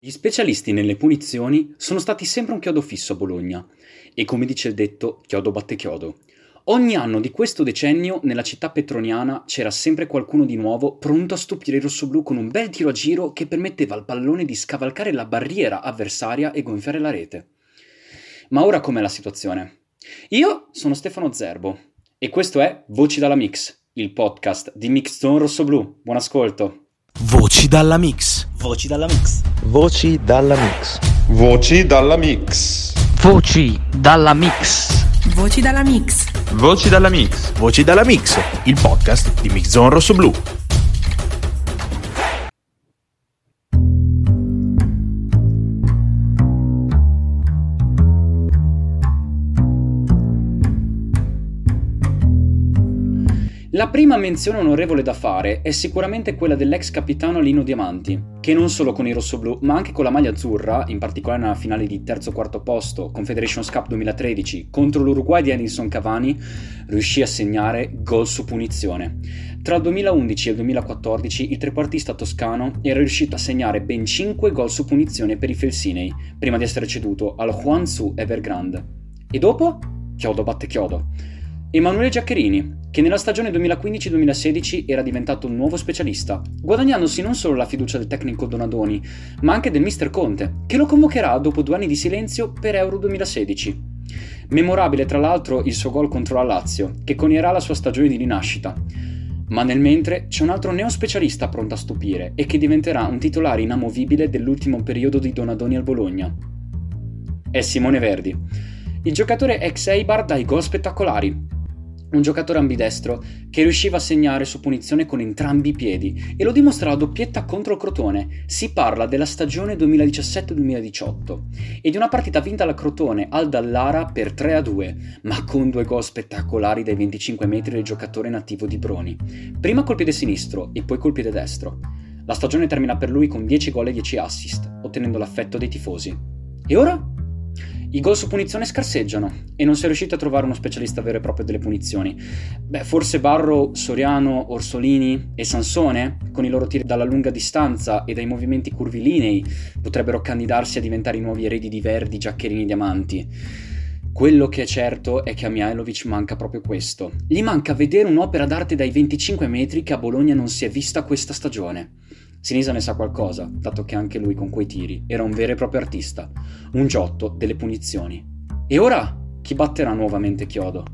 Gli specialisti nelle punizioni sono stati sempre un chiodo fisso a Bologna e come dice il detto, chiodo batte chiodo. Ogni anno di questo decennio nella città petroniana c'era sempre qualcuno di nuovo pronto a stupire i rossoblù con un bel tiro a giro che permetteva al pallone di scavalcare la barriera avversaria e gonfiare la rete. Ma ora com'è la situazione? Io sono Stefano Zerbo e questo è Voci dalla Mix, il podcast di Mix Zone Rossoblù. Buon ascolto! Voci dalla Mix. Voci dalla Mix. Voci dalla Mix. Voci dalla Mix. Voci dalla Mix. Voci dalla Mix. Voci dalla Mix. Voci dalla Mix, il podcast di Mix Zone Rosso Blu. La prima menzione onorevole da fare è sicuramente quella dell'ex capitano Lino Diamanti, che non solo con i rossoblù, ma anche con la maglia azzurra, in particolare nella finale di terzo-quarto posto, Confederations Cup 2013, contro l'Uruguay di Edinson Cavani, riuscì a segnare gol su punizione. Tra il 2011 e il 2014 il trequartista toscano era riuscito a segnare ben 5 gol su punizione per i Felsinei, prima di essere ceduto al Juanzu Evergrande. E dopo? Chiodo batte chiodo. Emanuele Giaccherini, che nella stagione 2015-2016 era diventato un nuovo specialista, guadagnandosi non solo la fiducia del tecnico Donadoni, ma anche del mister Conte, che lo convocherà dopo due anni di silenzio per Euro 2016. Memorabile tra l'altro il suo gol contro la Lazio, che conierà la sua stagione di rinascita. Ma nel mentre c'è un altro neo specialista pronto a stupire e che diventerà un titolare inamovibile dell'ultimo periodo di Donadoni al Bologna. È Simone Verdi, il giocatore ex Eibar dai gol spettacolari, un giocatore ambidestro che riusciva a segnare su punizione con entrambi i piedi e lo dimostra la doppietta contro il Crotone. Si parla della stagione 2017-2018 e di una partita vinta dal Crotone al Dallara per 3-2, ma con due gol spettacolari dai 25 metri del giocatore nativo di Broni. Prima col piede sinistro e poi col piede destro. La stagione termina per lui con 10 gol e 10 assist, ottenendo l'affetto dei tifosi. E ora? I gol su punizione scarseggiano e non si è riuscito a trovare uno specialista vero e proprio delle punizioni. Beh, forse Barro, Soriano, Orsolini e Sansone, con i loro tiri dalla lunga distanza e dai movimenti curvilinei, potrebbero candidarsi a diventare i nuovi eredi di Verdi, Giaccherini e Diamanti. Quello che è certo è che a Mihailovic manca proprio questo. Gli manca vedere un'opera d'arte dai 25 metri che a Bologna non si è vista questa stagione. Sinisa ne sa qualcosa, dato che anche lui con quei tiri era un vero e proprio artista, un giotto delle punizioni. E ora chi batterà nuovamente Chiodo?